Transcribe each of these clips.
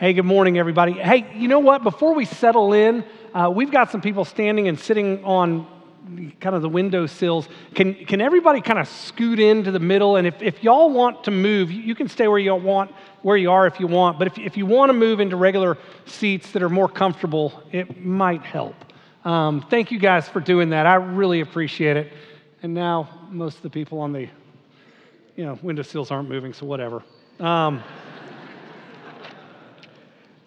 Hey, good morning, everybody. Hey, you know what? Before we settle in, uh, we've got some people standing and sitting on kind of the window sills. Can, can everybody kind of scoot into the middle? And if, if y'all want to move, you can stay where you want, where you are if you want. But if, if you want to move into regular seats that are more comfortable, it might help. Um, thank you guys for doing that. I really appreciate it. And now most of the people on the, you know, window sills aren't moving, so whatever. Um,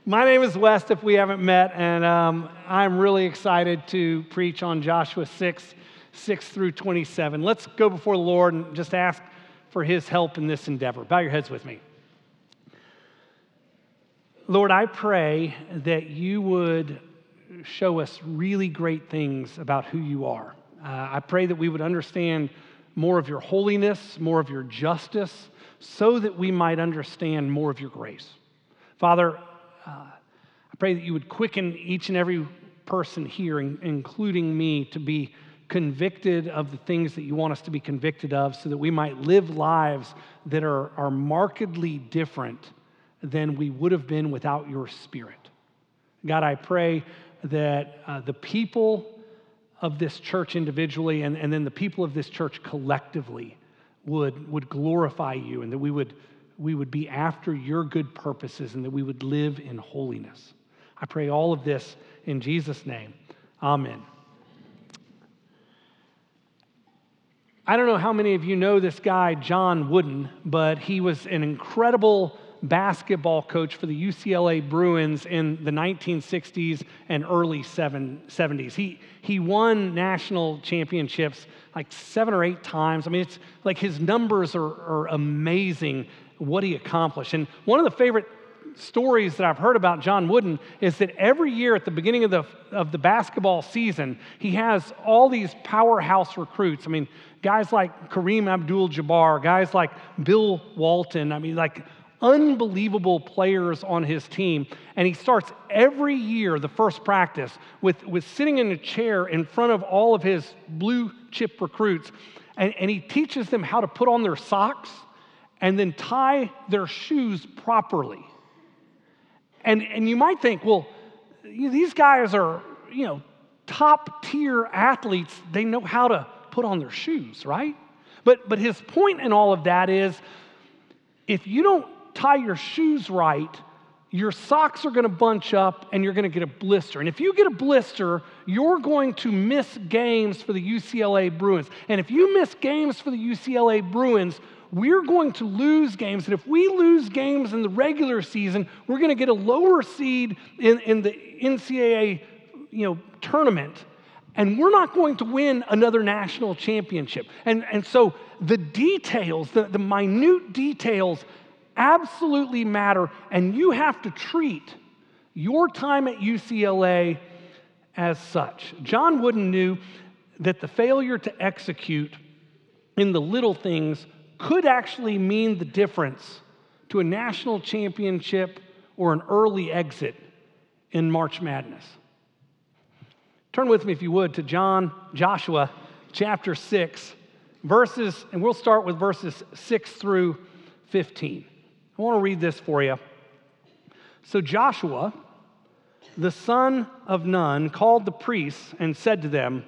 my name is West, if we haven't met, and um, I'm really excited to preach on Joshua 6, 6 through 27. Let's go before the Lord and just ask for his help in this endeavor. Bow your heads with me. Lord, I pray that you would show us really great things about who you are. Uh, I pray that we would understand more of your holiness, more of your justice, so that we might understand more of your grace. Father, uh, I pray that you would quicken each and every person here, including me, to be convicted of the things that you want us to be convicted of so that we might live lives that are, are markedly different than we would have been without your spirit. God, I pray that uh, the people of this church individually and, and then the people of this church collectively would, would glorify you and that we would we would be after your good purposes and that we would live in holiness. I pray all of this in Jesus' name. Amen. I don't know how many of you know this guy, John Wooden, but he was an incredible basketball coach for the UCLA Bruins in the 1960s and early 70s. He, he won national championships like seven or eight times. I mean, it's like his numbers are, are amazing what he accomplished. And one of the favorite stories that I've heard about John Wooden is that every year at the beginning of the, of the basketball season, he has all these powerhouse recruits. I mean, guys like Kareem Abdul Jabbar, guys like Bill Walton, I mean, like unbelievable players on his team. And he starts every year, the first practice, with, with sitting in a chair in front of all of his blue chip recruits. And, and he teaches them how to put on their socks and then tie their shoes properly. And, and you might think, well, these guys are, you know, top tier athletes. They know how to put on their shoes, right? But, but his point in all of that is if you don't tie your shoes right, your socks are going to bunch up and you're going to get a blister. And if you get a blister, you're going to miss games for the UCLA Bruins. And if you miss games for the UCLA Bruins, we're going to lose games. And if we lose games in the regular season, we're going to get a lower seed in, in the NCAA you know, tournament. And we're not going to win another national championship. And, and so the details, the, the minute details, absolutely matter. And you have to treat your time at UCLA as such. John Wooden knew that the failure to execute in the little things could actually mean the difference to a national championship or an early exit in March Madness. Turn with me, if you would, to John, Joshua chapter 6, verses, and we'll start with verses 6 through 15. I want to read this for you. So Joshua, the son of Nun, called the priests and said to them,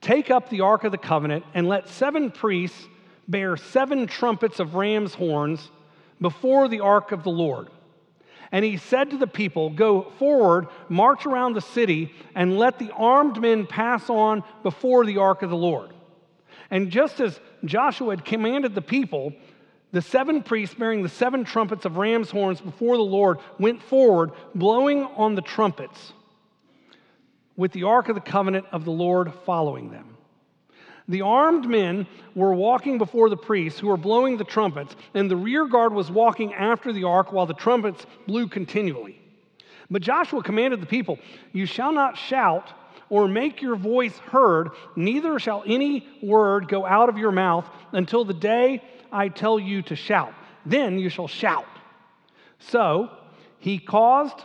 Take up the ark of the covenant and let seven priests bear seven trumpets of ram's horns before the ark of the Lord. And he said to the people, Go forward, march around the city, and let the armed men pass on before the ark of the Lord. And just as Joshua had commanded the people, the seven priests bearing the seven trumpets of ram's horns before the Lord went forward, blowing on the trumpets, with the ark of the covenant of the Lord following them. The armed men were walking before the priests who were blowing the trumpets, and the rear guard was walking after the ark while the trumpets blew continually. But Joshua commanded the people, You shall not shout or make your voice heard, neither shall any word go out of your mouth until the day I tell you to shout. Then you shall shout. So he caused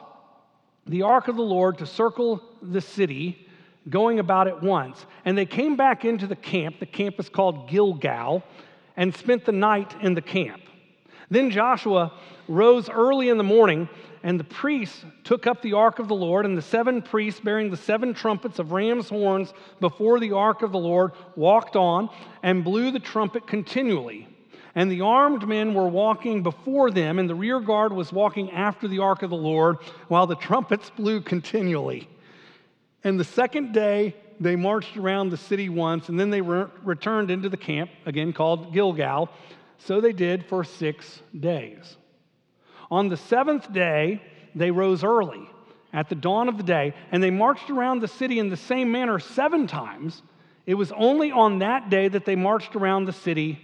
the ark of the Lord to circle the city going about it once. And they came back into the camp. The camp is called Gilgal and spent the night in the camp. Then Joshua rose early in the morning, and the priests took up the ark of the Lord, and the seven priests bearing the seven trumpets of ram's horns before the ark of the Lord walked on and blew the trumpet continually. And the armed men were walking before them, and the rear guard was walking after the ark of the Lord, while the trumpets blew continually. And the second day, they marched around the city once, and then they re- returned into the camp, again called Gilgal. So they did for six days. On the seventh day, they rose early at the dawn of the day, and they marched around the city in the same manner seven times. It was only on that day that they marched around the city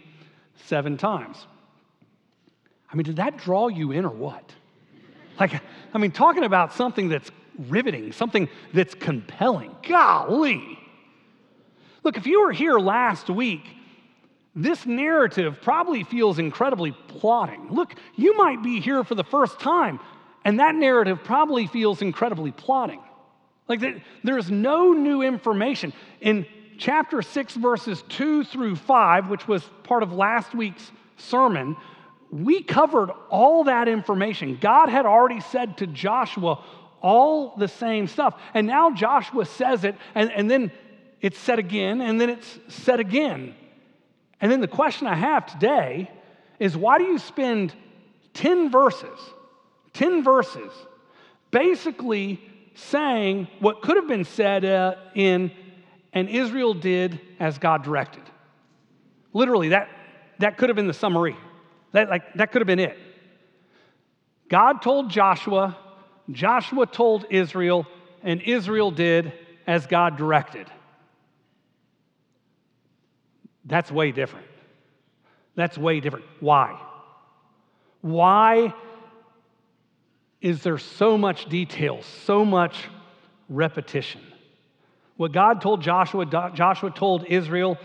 seven times. I mean, did that draw you in or what? Like, I mean, talking about something that's riveting, something that's compelling. Golly. Look, if you were here last week, this narrative probably feels incredibly plotting. Look, you might be here for the first time, and that narrative probably feels incredibly plotting. Like there's no new information. In chapter 6, verses 2 through 5, which was part of last week's sermon, we covered all that information. God had already said to Joshua all the same stuff. And now Joshua says it, and, and then it's said again, and then it's said again. And then the question I have today is why do you spend 10 verses, 10 verses, basically saying what could have been said uh, in, and Israel did as God directed? Literally, that, that could have been the summary. That, like, that could have been it. God told Joshua, Joshua told Israel, and Israel did as God directed. That's way different. That's way different. Why? Why is there so much detail, so much repetition? What God told Joshua, Joshua told Israel,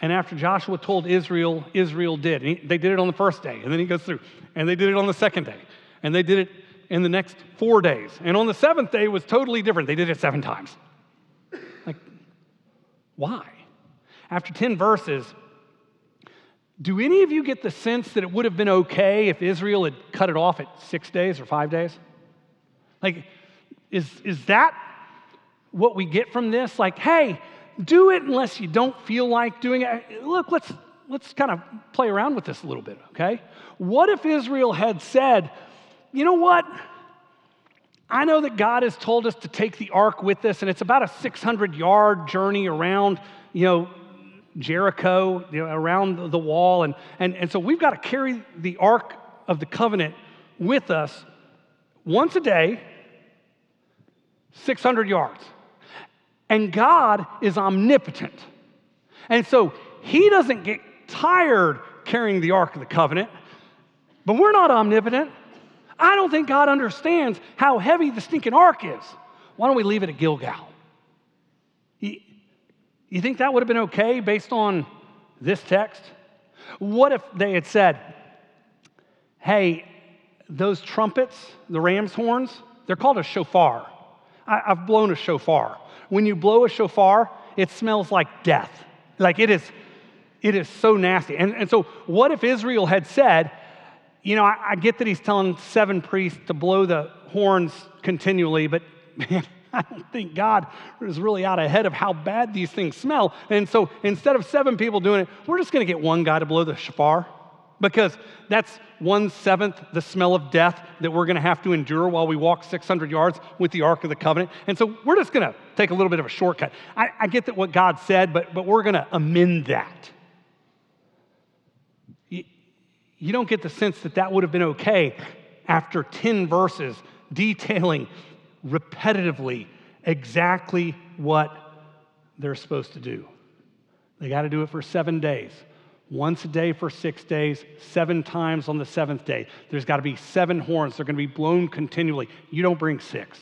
and after Joshua told Israel, Israel did. He, they did it on the first day, and then he goes through, and they did it on the second day, and they did it in the next four days. And on the seventh day was totally different. They did it seven times. Like, why? After 10 verses, do any of you get the sense that it would have been okay if Israel had cut it off at six days or five days? Like, is, is that what we get from this? Like, hey, do it unless you don't feel like doing it. Look, let's, let's kind of play around with this a little bit, okay? What if Israel had said, you know what? I know that God has told us to take the ark with us, and it's about a 600 yard journey around, you know, Jericho, you know, around the wall. And, and, and so we've got to carry the ark of the covenant with us once a day, 600 yards. And God is omnipotent. And so he doesn't get tired carrying the ark of the covenant, but we're not omnipotent. I don't think God understands how heavy the stinking ark is. Why don't we leave it at Gilgal? You think that would have been okay based on this text? What if they had said, hey, those trumpets, the ram's horns, they're called a shofar. I, have blown a shofar. When you blow a shofar, it smells like death. Like it is, it is so nasty. And, and so, what if Israel had said, you know, I, I get that he's telling seven priests to blow the horns continually, but man, I don't think God is really out ahead of how bad these things smell. And so instead of seven people doing it, we're just going to get one guy to blow the shofar because that's one seventh the smell of death that we're going to have to endure while we walk 600 yards with the Ark of the Covenant. And so we're just going to take a little bit of a shortcut. I, I get that what God said, but, but we're going to amend that. You, you don't get the sense that that would have been okay after 10 verses detailing repetitively exactly what they're supposed to do. They got to do it for seven days. Once a day for six days, seven times on the seventh day. There's got to be seven horns. They're going to be blown continually. You don't bring six,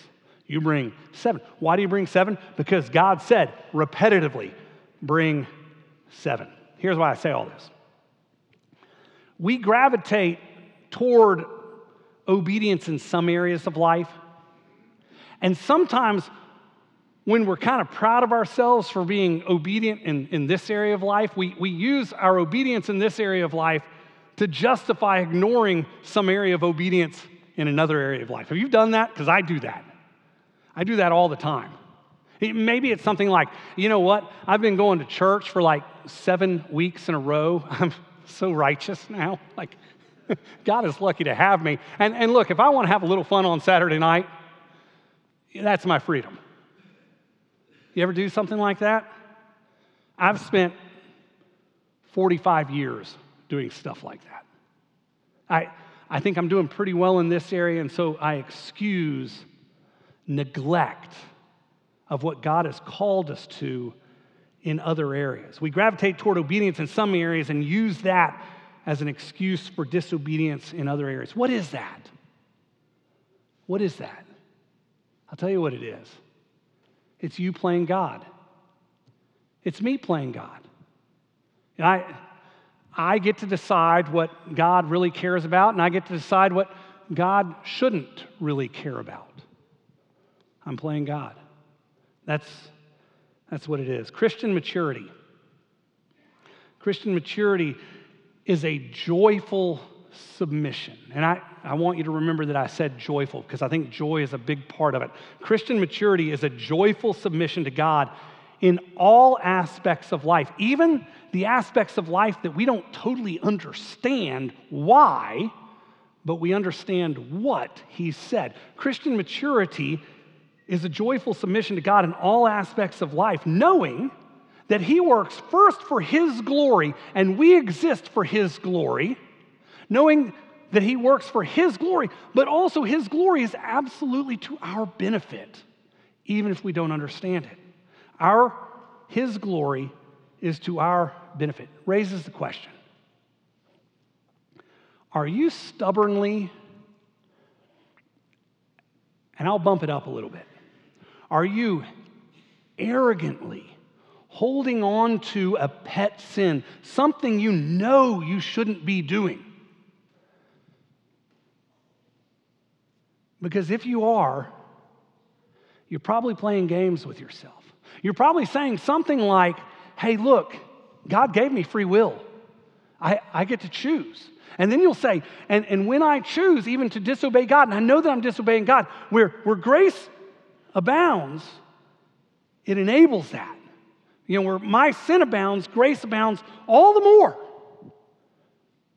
you bring seven. Why do you bring seven? Because God said repetitively, bring seven. Here's why I say all this we gravitate toward obedience in some areas of life and sometimes when we're kind of proud of ourselves for being obedient in, in this area of life, we, we use our obedience in this area of life to justify ignoring some area of obedience in another area of life. Have you done that? Because I do that. I do that all the time. Maybe it's something like, you know what? I've been going to church for like seven weeks in a row. So righteous now. Like, God is lucky to have me. And, and look, if I want to have a little fun on Saturday night, that's my freedom. You ever do something like that? I've spent 45 years doing stuff like that. I, I think I'm doing pretty well in this area, and so I excuse neglect of what God has called us to in other areas. We gravitate toward obedience in some areas and use that as an excuse for disobedience in other areas. What is that? What is that? I'll tell you what it is it's you playing God, it's me playing God. And I, I get to decide what God really cares about, and I get to decide what God shouldn't really care about. I'm playing God. That's, that's what it is. Christian maturity. Christian maturity is a joyful submission. And I, I want you to remember that I said joyful because I think joy is a big part of it. Christian maturity is a joyful submission to God in all aspects of life, even the aspects of life that we don't totally understand why, but we understand what He said. Christian maturity is a joyful submission to God in all aspects of life, knowing that He works first for His glory and we exist for His glory, knowing that He works for His glory, but also His glory is absolutely to our benefit, even if we don't understand it. Our, His glory is to our benefit. Raises the question Are you stubbornly, and I'll bump it up a little bit, are you arrogantly holding on to a pet sin, something you know you shouldn't be doing? Because if you are, you're probably playing games with yourself. You're probably saying something like, hey, look, God gave me free will. I, I get to choose. And then you'll say, and, and when I choose even to disobey God, and I know that I'm disobeying God, where, where grace abounds, it enables that. You know, where my sin abounds, grace abounds all the more.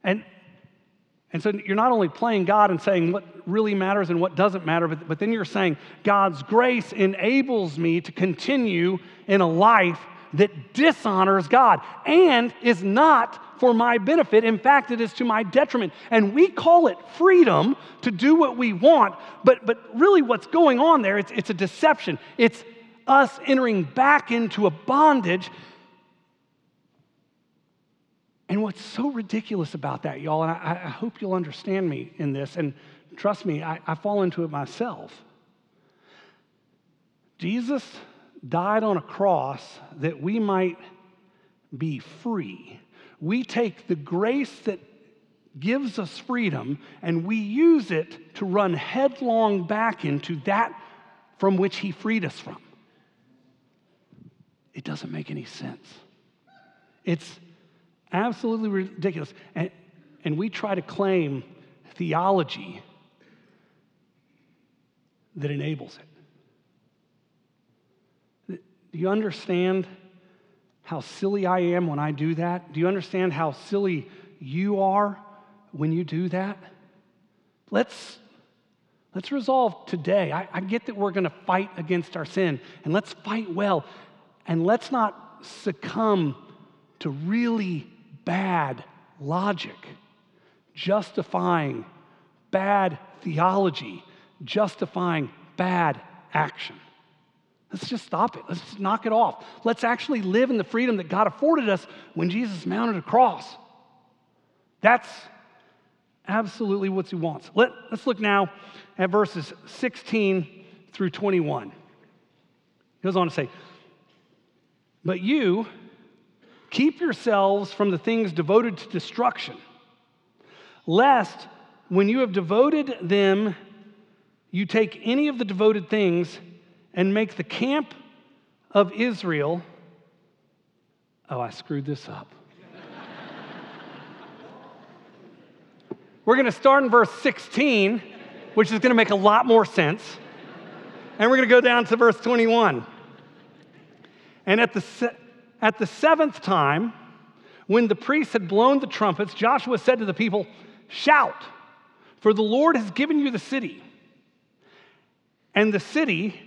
And, and so you're not only playing God and saying what really matters and what doesn't matter, but, but then you're saying God's grace enables me to continue in a life that dishonors God and is not for my benefit. In fact, it is to my detriment. And we call it freedom to do what we want, but, but really what's going on there, it's, it's a deception. It's us entering back into a bondage. And what's so ridiculous about that, y'all, and I, I hope you'll understand me in this, and trust me, I, I fall into it myself. Jesus died on a cross that we might be free. We take the grace that gives us freedom and we use it to run headlong back into that from which He freed us from. It doesn't make any sense. It's absolutely ridiculous. And, and we try to claim theology that enables it. Do you understand how silly I am when I do that? Do you understand how silly you are when you do that? Let's, let's resolve today. I, I get that we're going to fight against our sin, and let's fight well. And let's not succumb to really bad logic, justifying bad theology, justifying bad action. Let's just stop it. Let's just knock it off. Let's actually live in the freedom that God afforded us when Jesus mounted a cross. That's absolutely what he wants. Let, us look now at verses 16 through 21. He goes on to say, But you keep yourselves from the things devoted to destruction, lest when you have devoted them, you take any of the devoted things and make the camp of Israel. Oh, I screwed this up. We're going to start in verse 16, which is going to make a lot more sense. And we're going to go down to verse 21. And at the, se- at the seventh time, when the priests had blown the trumpets, Joshua said to the people, Shout, for the Lord has given you the city. And the city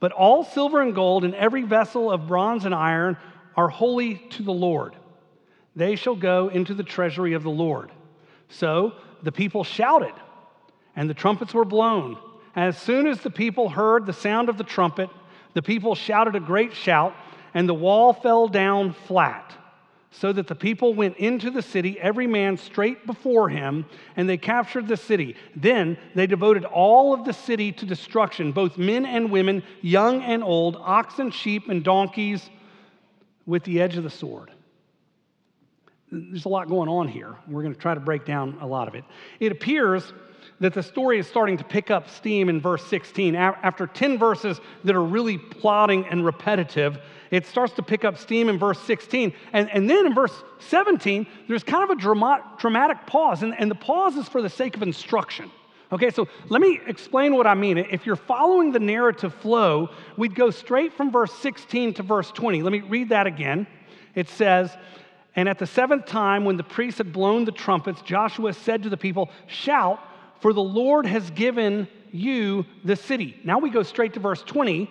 But all silver and gold and every vessel of bronze and iron are holy to the Lord. They shall go into the treasury of the Lord. So the people shouted, and the trumpets were blown. As soon as the people heard the sound of the trumpet, the people shouted a great shout, and the wall fell down flat so that the people went into the city, every man straight before him, and they captured the city. Then they devoted all of the city to destruction, both men and women, young and old, oxen, sheep, and donkeys, with the edge of the sword. There's a lot going on here. We're going to try to break down a lot of it. It appears that the story is starting to pick up steam in verse 16. After 10 verses that are really plodding and repetitive, it starts to pick up steam in verse 16. And, and then in verse 17, there's kind of a dramatic, pause, and, and the pause is for the sake of instruction. Okay, so let me explain what I mean. If you're following the narrative flow, we'd go straight from verse 16 to verse 20. Let me read that again. It says, And at the seventh time, when the priests had blown the trumpets, Joshua said to the people, Shout, for the Lord has given you the city. Now we go straight to verse 20.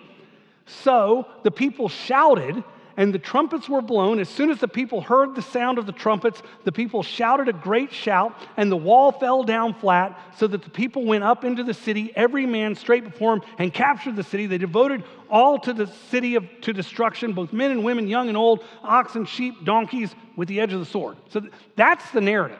So the people shouted, and the trumpets were blown. As soon as the people heard the sound of the trumpets, the people shouted a great shout, and the wall fell down flat, so that the people went up into the city, every man straight before him, and captured the city. They devoted all to the city of, to destruction, both men and women, young and old, oxen, sheep, donkeys, with the edge of the sword. So that's the narrative.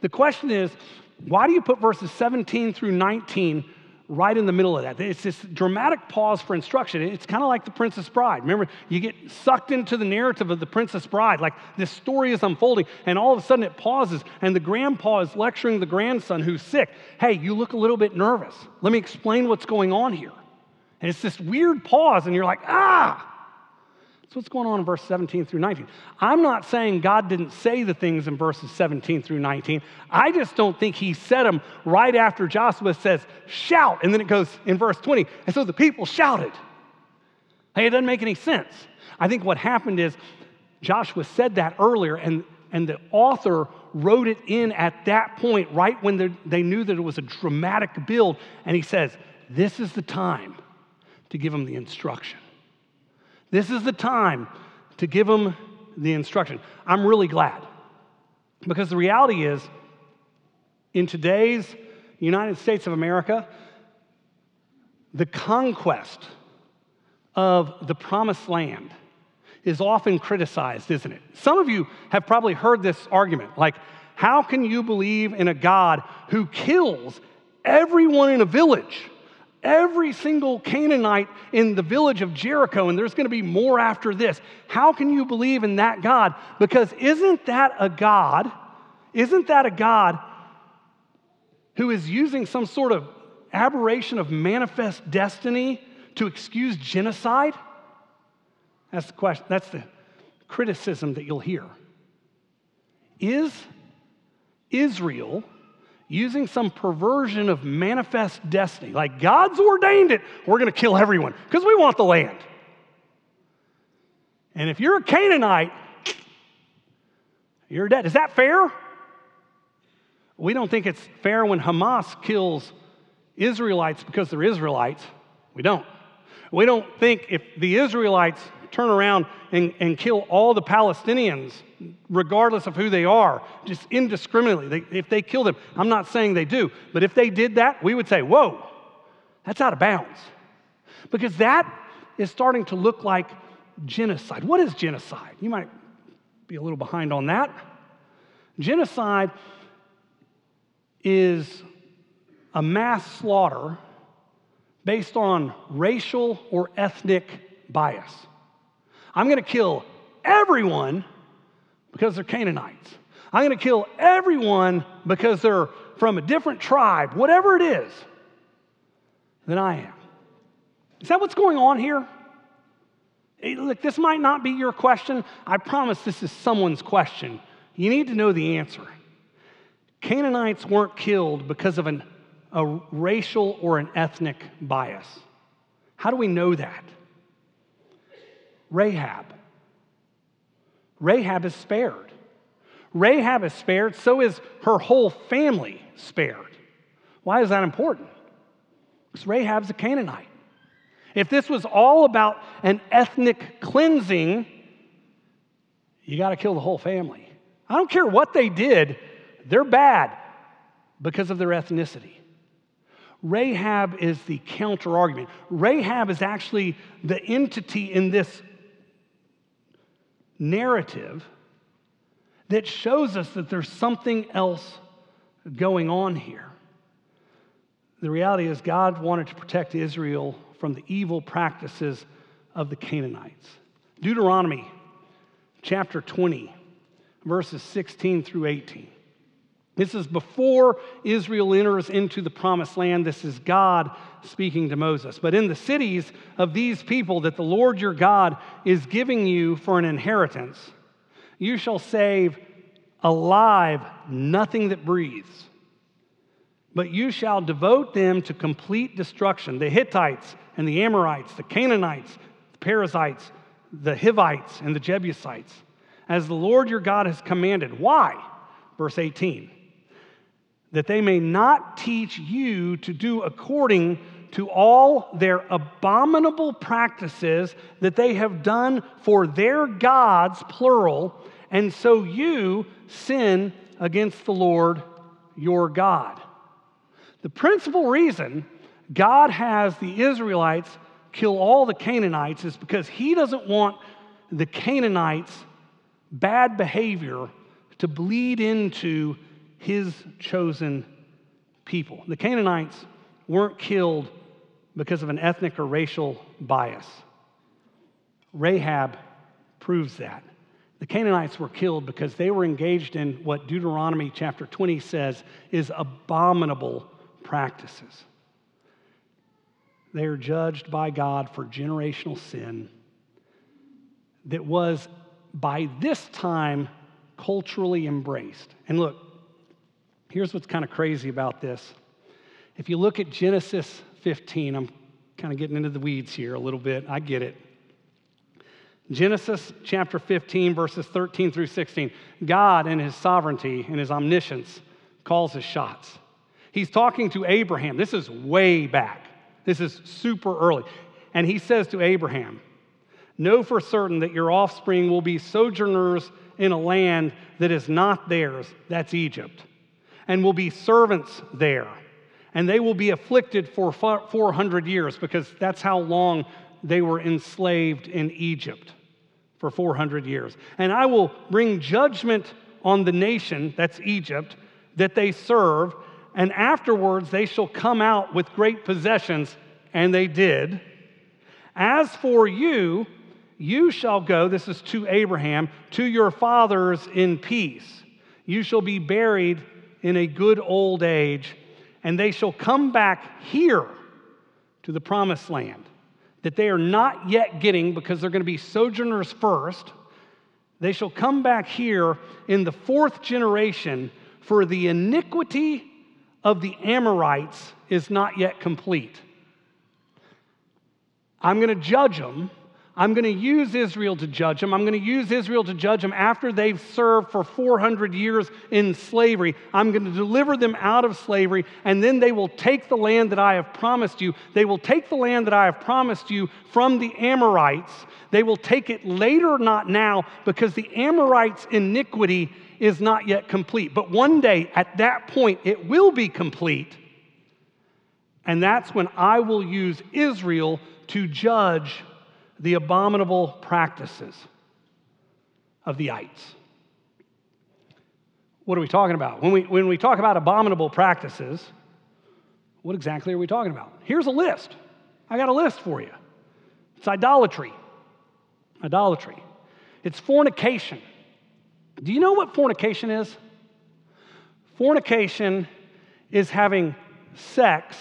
The question is, why do you put verses 17 through 19 right in the middle of that. It's this dramatic pause for instruction. It's kind of like the Princess Bride. Remember, you get sucked into the narrative of the Princess Bride, like this story is unfolding, and all of a sudden it pauses, and the grandpa is lecturing the grandson who's sick. Hey, you look a little bit nervous. Let me explain what's going on here. And it's this weird pause, and you're like, ah, so, what's going on in verse 17 through 19? I'm not saying God didn't say the things in verses 17 through 19. I just don't think he said them right after Joshua says, shout. And then it goes in verse 20. And so the people shouted. Hey, it doesn't make any sense. I think what happened is Joshua said that earlier, and, and the author wrote it in at that point, right when they knew that it was a dramatic build. And he says, This is the time to give them the instruction. This is the time to give them the instruction. I'm really glad because the reality is, in today's United States of America, the conquest of the promised land is often criticized, isn't it? Some of you have probably heard this argument like, how can you believe in a God who kills everyone in a village? Every single Canaanite in the village of Jericho, and there's going to be more after this. How can you believe in that God? Because isn't that a God? Isn't that a God who is using some sort of aberration of manifest destiny to excuse genocide? That's the question. That's the criticism that you'll hear. Is Israel using some perversion of manifest destiny. Like God's ordained it, we're going to kill everyone because we want the land. And if you're a Canaanite, you're dead. Is that fair? We don't think it's fair when Hamas kills Israelites because they're Israelites. We don't. We don't think if the Israelites turn around and, and kill all the Palestinians, regardless of who they are, just indiscriminately. They, if they kill them, I'm not saying they do, but if they did that, we would say, whoa, that's out of bounds. Because that is starting to look like genocide. What is genocide? You might be a little behind on that. Genocide is a mass slaughter based on racial or ethnic bias. I'm going to kill everyone because they're Canaanites. I'm going to kill everyone because they're from a different tribe, whatever it is, than I am. Is that what's going on here? Look, this might not be your question. I promise this is someone's question. You need to know the answer. Canaanites weren't killed because of an, a racial or an ethnic bias. How do we know that? Rahab. Rahab is spared. Rahab is spared, so is her whole family spared. Why is that important? Because Rahab's a Canaanite. If this was all about an ethnic cleansing, you got to kill the whole family. I don't care what they did, they're bad because of their ethnicity. Rahab is the counter argument. Rahab is actually the entity in this narrative that shows us that there's something else going on here. The reality is, God wanted to protect Israel from the evil practices of the Canaanites. Deuteronomy chapter 20, verses 16 through 18. This is before Israel enters into the promised land. This is God speaking to Moses. But in the cities of these people that the Lord your God is giving you for an inheritance, you shall save alive nothing that breathes. But you shall devote them to complete destruction the Hittites and the Amorites, the Canaanites, the Perizzites, the Hivites, and the Jebusites, as the Lord your God has commanded. Why? Verse 18 that they may not teach you to do according to all their abominable practices that they have done for their gods, plural, and so you sin against the Lord your God. The principal reason God has the Israelites kill all the Canaanites is because he doesn't want the Canaanites' bad behavior to bleed into his chosen people. The Canaanites weren't killed because of an ethnic or racial bias. Rahab proves that. The Canaanites were killed because they were engaged in what Deuteronomy chapter 20 says is abominable practices. They are judged by God for generational sin that was by this time culturally embraced. And look, Here's what's kind of crazy about this. If you look at Genesis 15, I'm kind of getting into the weeds here a little bit. I get it. Genesis chapter 15, verses 13 through 16. God, in his sovereignty and his omniscience, calls his shots. He's talking to Abraham. This is way back, this is super early. And he says to Abraham, Know for certain that your offspring will be sojourners in a land that is not theirs, that's Egypt and will be servants there. And they will be afflicted for 400 years because that's how long they were enslaved in Egypt for 400 years. And I will bring judgment on the nation, that's Egypt, that they serve, and afterwards they shall come out with great possessions, and they did. As for you, you shall go, this is to Abraham, to your fathers in peace. You shall be buried in a good old age, and they shall come back here to the promised land that they are not yet getting because they're going to be sojourners first. They shall come back here in the fourth generation, for the iniquity of the Amorites is not yet complete. I'm going to judge them I'm going to use Israel to judge them. I'm going to use Israel to judge them after they've served for 400 years in slavery. I'm going to deliver them out of slavery, and then they will take the land that I have promised you. They will take the land that I have promised you from the Amorites. They will take it later, not now, because the Amorites' iniquity is not yet complete. But one day, at that point, it will be complete. And that's when I will use Israel to judge the abominable practices of the ites. What are we talking about? When we, when we talk about abominable practices, What exactly are we talking about? Here's a list. I got a list for you. It's idolatry. Idolatry. It's fornication. Do you know what fornication is? Fornication is having sex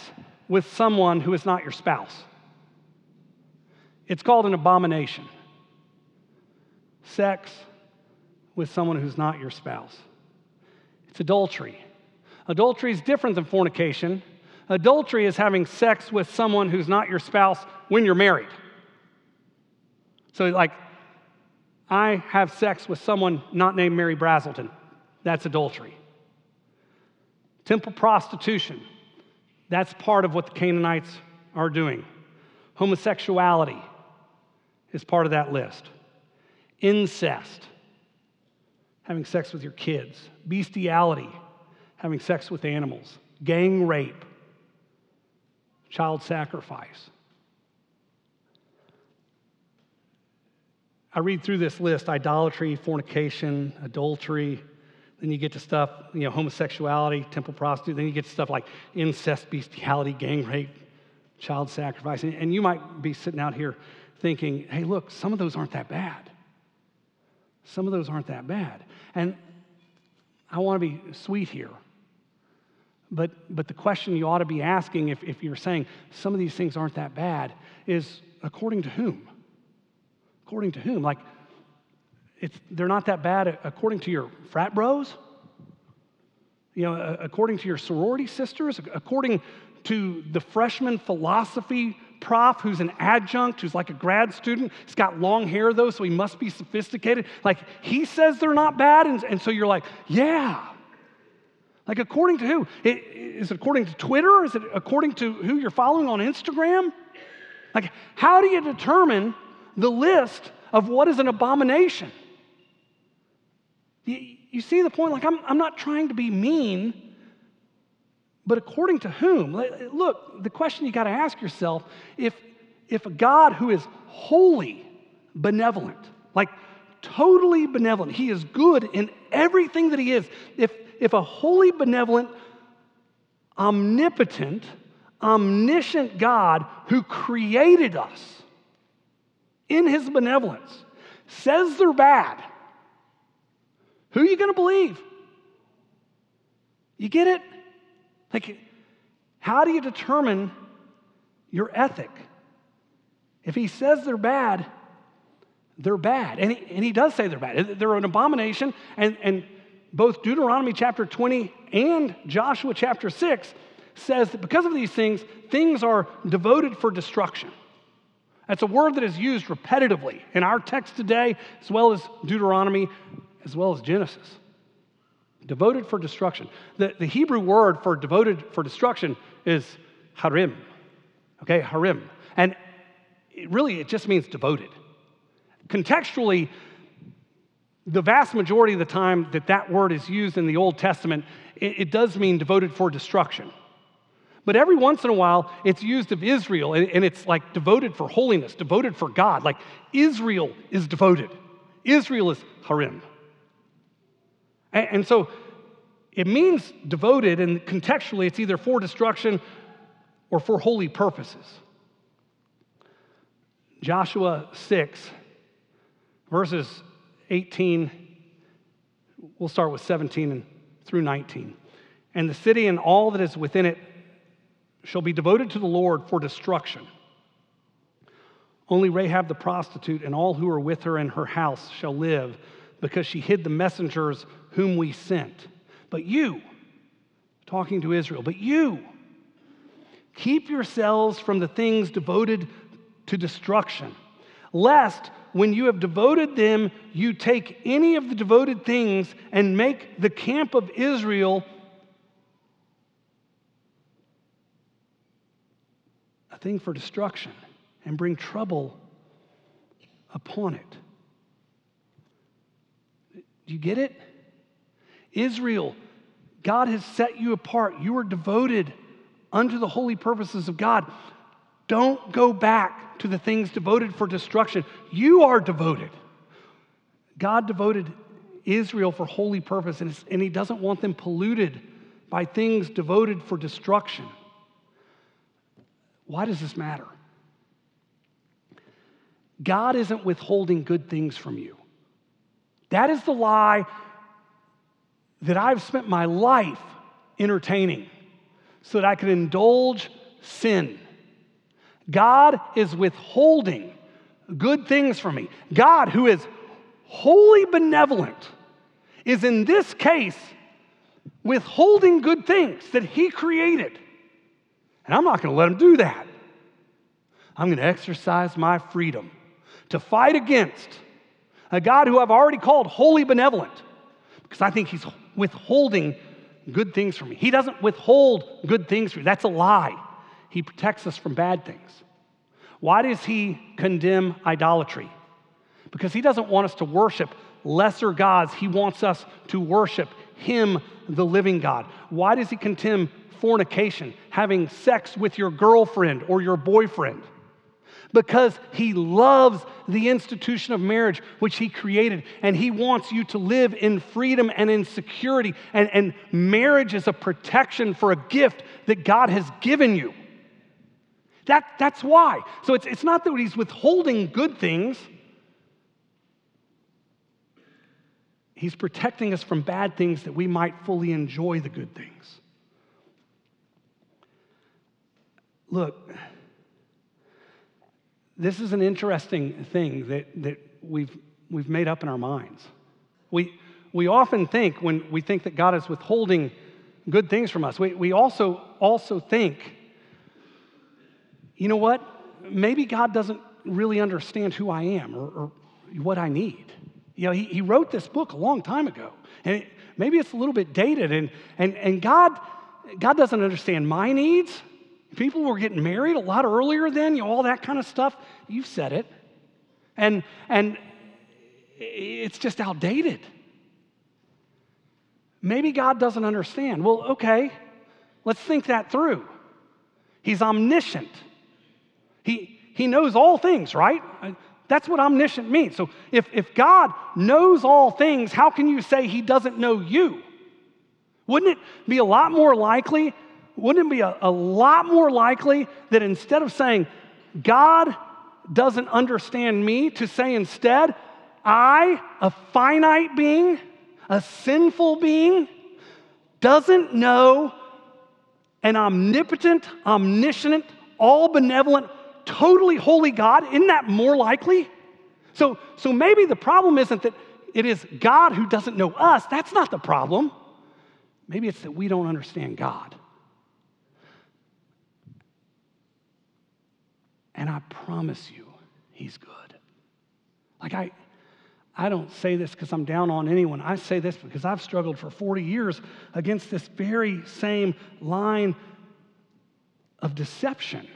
with someone who is not your spouse. It's called an abomination. Sex with someone who's not your spouse. It's adultery. Adultery is different than fornication. Adultery is having sex with someone who's not your spouse when you're married. So, like, I have sex with someone not named Mary Brazelton. That's adultery. Temple prostitution. That's part of what the Canaanites are doing. Homosexuality is part of that list. Incest, having sex with your kids. Bestiality, having sex with animals. Gang rape, child sacrifice. I read through this list idolatry, fornication, adultery, then you get to stuff, you know, homosexuality, temple prostitute. Then you get to stuff like incest, bestiality, gang rape, child sacrifice. And you might be sitting out here thinking, hey, look, some of those aren't that bad. Some of those aren't that bad. And I want to be sweet here. But, but the question you ought to be asking, if, if you're saying some of these things aren't that bad, is according to whom? According to whom? Like, it's, they're not that bad according to your frat bros, you know, according to your sorority sisters, according to the freshman philosophy prof who's an adjunct, who's like a grad student. He's got long hair though, so he must be sophisticated. Like he says they're not bad, and, and so you're like, yeah. Like according to who? It, is it according to Twitter? Is it according to who you're following on Instagram? Like, how do you determine the list of what is an abomination? You, you see the point? Like, I'm, I'm not trying to be mean, but according to whom? Look, the question you got to ask yourself if, if a God who is wholly benevolent, like totally benevolent, he is good in everything that he is, if, if a wholly benevolent, omnipotent, omniscient God who created us in his benevolence says they're bad, who are you going to believe? You get it? Like, how do you determine your ethic? If he says they're bad, they're bad. And he, and he does say they're bad. They're an abomination. And, and both Deuteronomy chapter 20 and Joshua chapter 6 says that because of these things, things are devoted for destruction. That's a word that is used repetitively in our text today, as well as Deuteronomy as well as Genesis. Devoted for destruction. The, the Hebrew word for devoted for destruction is harim. Okay, harim. And it really, it just means devoted. Contextually, the vast majority of the time that that word is used in the Old Testament, it, it does mean devoted for destruction. But every once in a while, it's used of Israel, and, and it's like devoted for holiness, devoted for God. Like Israel is devoted, Israel is harim. And, and so it means devoted, and contextually, it's either for destruction or for holy purposes. Joshua 6, verses 18, we'll start with 17 and through 19. And the city and all that is within it shall be devoted to the Lord for destruction. Only Rahab the prostitute and all who are with her in her house shall live, because she hid the messengers whom we sent. But you, talking to Israel, but you, keep yourselves from the things devoted to destruction, lest when you have devoted them, you take any of the devoted things and make the camp of Israel a thing for destruction and bring trouble upon it. Do you get it? Israel, God has set you apart. You are devoted unto the holy purposes of God. Don't go back to the things devoted for destruction. You are devoted. God devoted Israel for holy purpose, and, and He doesn't want them polluted by things devoted for destruction. Why does this matter? God isn't withholding good things from you. That is the lie that I've spent my life entertaining so that I could indulge sin. God is withholding good things from me. God, who is wholly benevolent, is in this case withholding good things that He created. And I'm not going to let Him do that. I'm going to exercise my freedom to fight against a God who I've already called wholly benevolent because I think He's withholding good things from me. He doesn't withhold good things from me. That's a lie. He protects us from bad things. Why does He condemn idolatry? Because He doesn't want us to worship lesser gods. He wants us to worship Him, the living God. Why does He condemn fornication, having sex with your girlfriend or your boyfriend? Because he loves the institution of marriage, which he created, and he wants you to live in freedom and in security. And, and marriage is a protection for a gift that God has given you. That, that's why. So it's, it's not that he's withholding good things, he's protecting us from bad things that we might fully enjoy the good things. Look, this is an interesting thing that, that we've, we've made up in our minds. We, we often think, when we think that God is withholding good things from us, we, we also, also think, you know what? Maybe God doesn't really understand who I am or, or what I need. You know, he, he wrote this book a long time ago, and it, maybe it's a little bit dated, and, and, and God, God doesn't understand my needs. People were getting married a lot earlier then, you know, all that kind of stuff. You've said it. And, and it's just outdated. Maybe God doesn't understand. Well, okay, let's think that through. He's omniscient. He, he knows all things, right? That's what omniscient means. So if, if God knows all things, how can you say he doesn't know you? Wouldn't it be a lot more likely wouldn't it be a, a lot more likely that instead of saying, God doesn't understand me, to say instead, I, a finite being, a sinful being, doesn't know an omnipotent, omniscient, all benevolent, totally holy God? Isn't that more likely? So, so maybe the problem isn't that it is God who doesn't know us. That's not the problem. Maybe it's that we don't understand God. And I promise you, he's good. Like, I, I don't say this because I'm down on anyone. I say this because I've struggled for 40 years against this very same line of deception.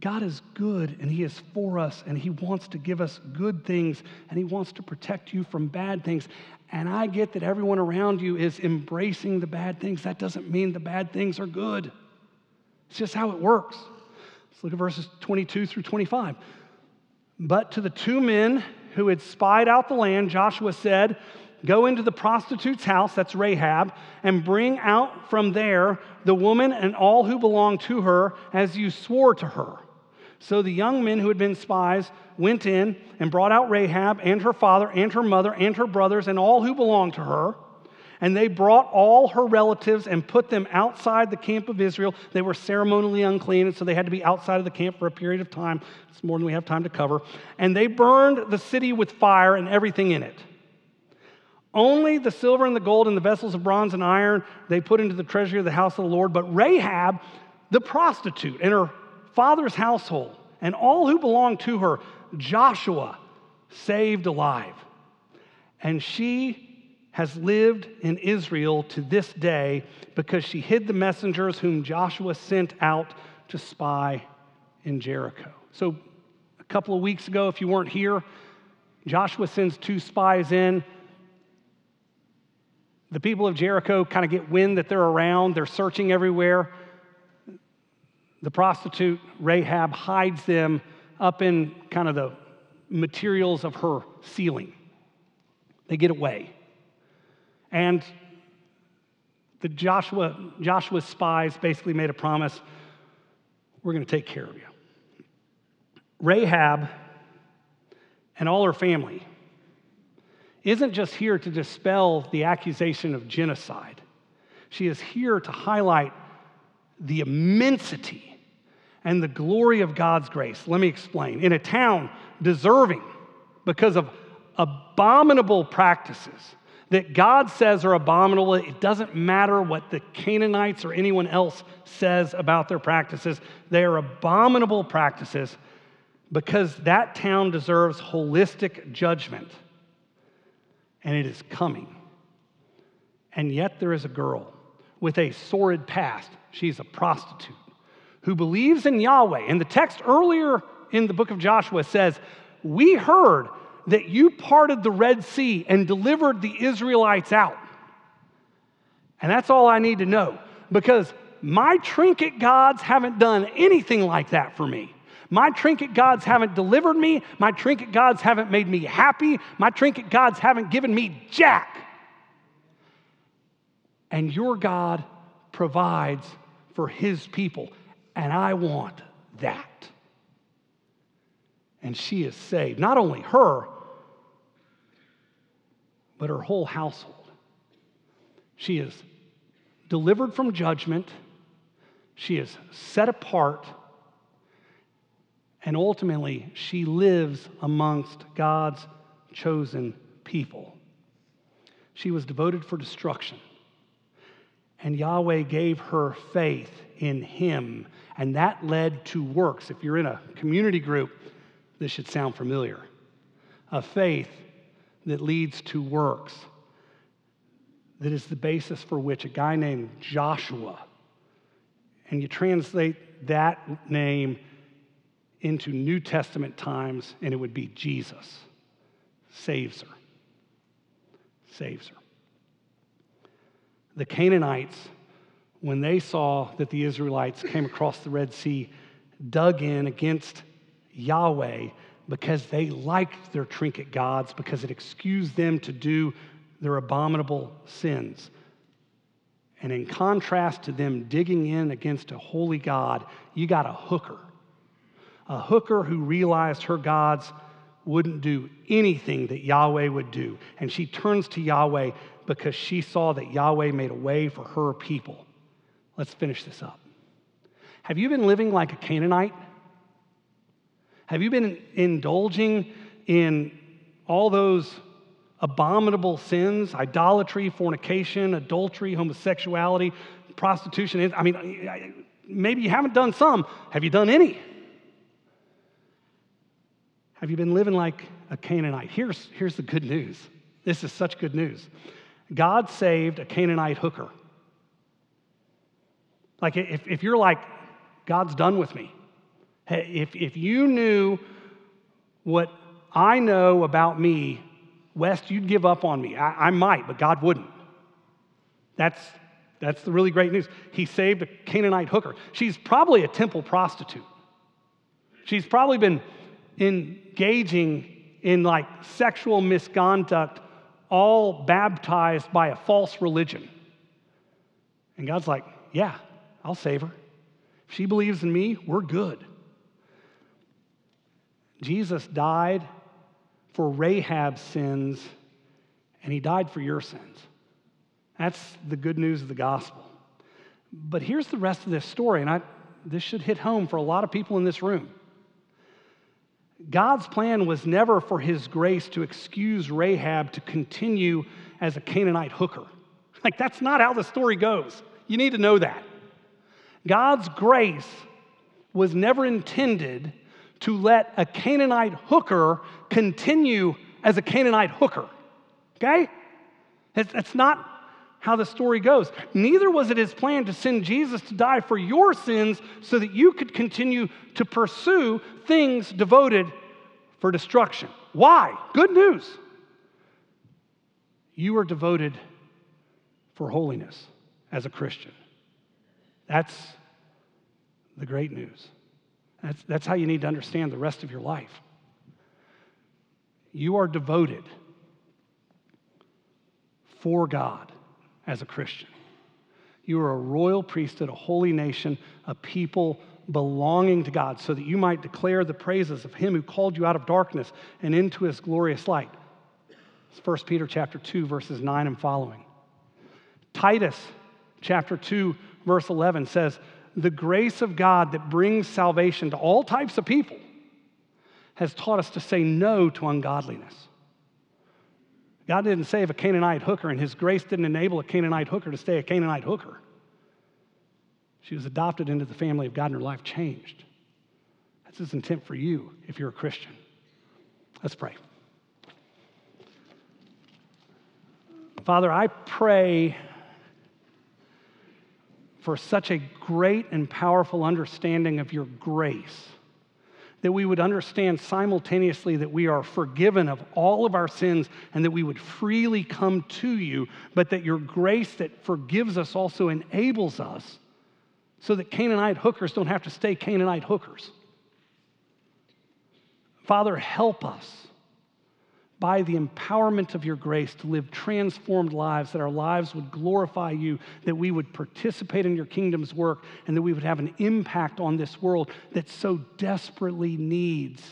God is good and He is for us and He wants to give us good things and He wants to protect you from bad things. And I get that everyone around you is embracing the bad things. That doesn't mean the bad things are good. It's just how it works. Let's look at verses 22 through 25. But to the two men who had spied out the land, Joshua said, Go into the prostitute's house, that's Rahab, and bring out from there the woman and all who belong to her, as you swore to her. So the young men who had been spies went in and brought out Rahab and her father and her mother and her brothers and all who belonged to her. And they brought all her relatives and put them outside the camp of Israel. They were ceremonially unclean, and so they had to be outside of the camp for a period of time. It's more than we have time to cover. And they burned the city with fire and everything in it. Only the silver and the gold and the vessels of bronze and iron they put into the treasury of the house of the Lord. But Rahab, the prostitute, and her father's household, and all who belonged to her, Joshua saved alive. And she has lived in Israel to this day because she hid the messengers whom Joshua sent out to spy in Jericho. So, a couple of weeks ago, if you weren't here, Joshua sends two spies in. The people of Jericho kind of get wind that they're around, they're searching everywhere. The prostitute, Rahab, hides them up in kind of the materials of her ceiling. They get away. And the Joshua, Joshua's spies basically made a promise we're going to take care of you. Rahab and all her family isn't just here to dispel the accusation of genocide, she is here to highlight the immensity and the glory of God's grace. Let me explain. In a town deserving because of abominable practices that God says are abominable, it doesn't matter what the Canaanites or anyone else says about their practices, they are abominable practices because that town deserves holistic judgment and it is coming. And yet there is a girl with a sordid past. She's a prostitute who believes in Yahweh. And the text earlier in the book of Joshua says, We heard that you parted the Red Sea and delivered the Israelites out. And that's all I need to know because my trinket gods haven't done anything like that for me. My trinket gods haven't delivered me. My trinket gods haven't made me happy. My trinket gods haven't given me jack. And your God provides for his people. And I want that. And she is saved. Not only her, but her whole household. She is delivered from judgment. She is set apart and ultimately, she lives amongst God's chosen people. She was devoted for destruction. And Yahweh gave her faith in him, and that led to works. If you're in a community group, this should sound familiar. A faith that leads to works, that is the basis for which a guy named Joshua, and you translate that name into New Testament times, and it would be Jesus saves her. Saves her. The Canaanites, when they saw that the Israelites came across the Red Sea, dug in against Yahweh because they liked their trinket gods, because it excused them to do their abominable sins. And in contrast to them digging in against a holy God, you got a hooker a hooker who realized her gods wouldn't do anything that Yahweh would do. And she turns to Yahweh because she saw that Yahweh made a way for her people. Let's finish this up. Have you been living like a Canaanite? Have you been indulging in all those abominable sins idolatry, fornication, adultery, homosexuality, prostitution? I mean, maybe you haven't done some. Have you done any? Have you been living like a Canaanite? Here's, here's the good news. This is such good news. God saved a Canaanite hooker. Like, if, if you're like, God's done with me, if, if you knew what I know about me, West, you'd give up on me. I, I might, but God wouldn't. That's, that's the really great news. He saved a Canaanite hooker. She's probably a temple prostitute. She's probably been engaging in like sexual misconduct, all baptized by a false religion. And God's like, yeah, I'll save her. If she believes in me, we're good. Jesus died for Rahab's sins, and he died for your sins. That's the good news of the gospel. But here's the rest of this story, and I, this should hit home for a lot of people in this room. God's plan was never for his grace to excuse Rahab to continue as a Canaanite hooker. Like, that's not how the story goes. You need to know that. God's grace was never intended to let a Canaanite hooker continue as a Canaanite hooker. Okay? That's not how the story goes. Neither was it his plan to send Jesus to die for your sins so that you could continue to pursue things devoted for destruction. Why? Good news. You are devoted for holiness as a Christian. That's the great news. That's, that's how you need to understand the rest of your life. You are devoted for God as a Christian. You are a royal priesthood, a holy nation, a people belonging to God, so that you might declare the praises of him who called you out of darkness and into his glorious light. It's 1 Peter chapter 2, verses 9 and following. Titus chapter 2, verse 11 says, The grace of God that brings salvation to all types of people has taught us to say no to ungodliness. God didn't save a Canaanite hooker, and His grace didn't enable a Canaanite hooker to stay a Canaanite hooker. She was adopted into the family of God, and her life changed. That's His intent for you if you're a Christian. Let's pray. Father, I pray for such a great and powerful understanding of your grace that we would understand simultaneously that we are forgiven of all of our sins and that we would freely come to you, but that your grace that forgives us also enables us so that Canaanite hookers don't have to stay Canaanite hookers. Father, help us by the empowerment of your grace to live transformed lives, that our lives would glorify you, that we would participate in your kingdom's work, and that we would have an impact on this world that so desperately needs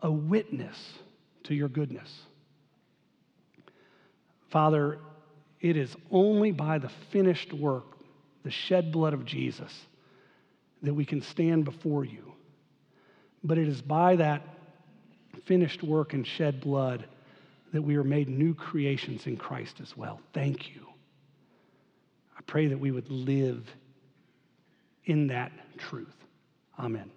a witness to your goodness. Father, it is only by the finished work, the shed blood of Jesus, that we can stand before you. But it is by that finished work and shed blood that we are made new creations in Christ as well. Thank you. I pray that we would live in that truth. Amen.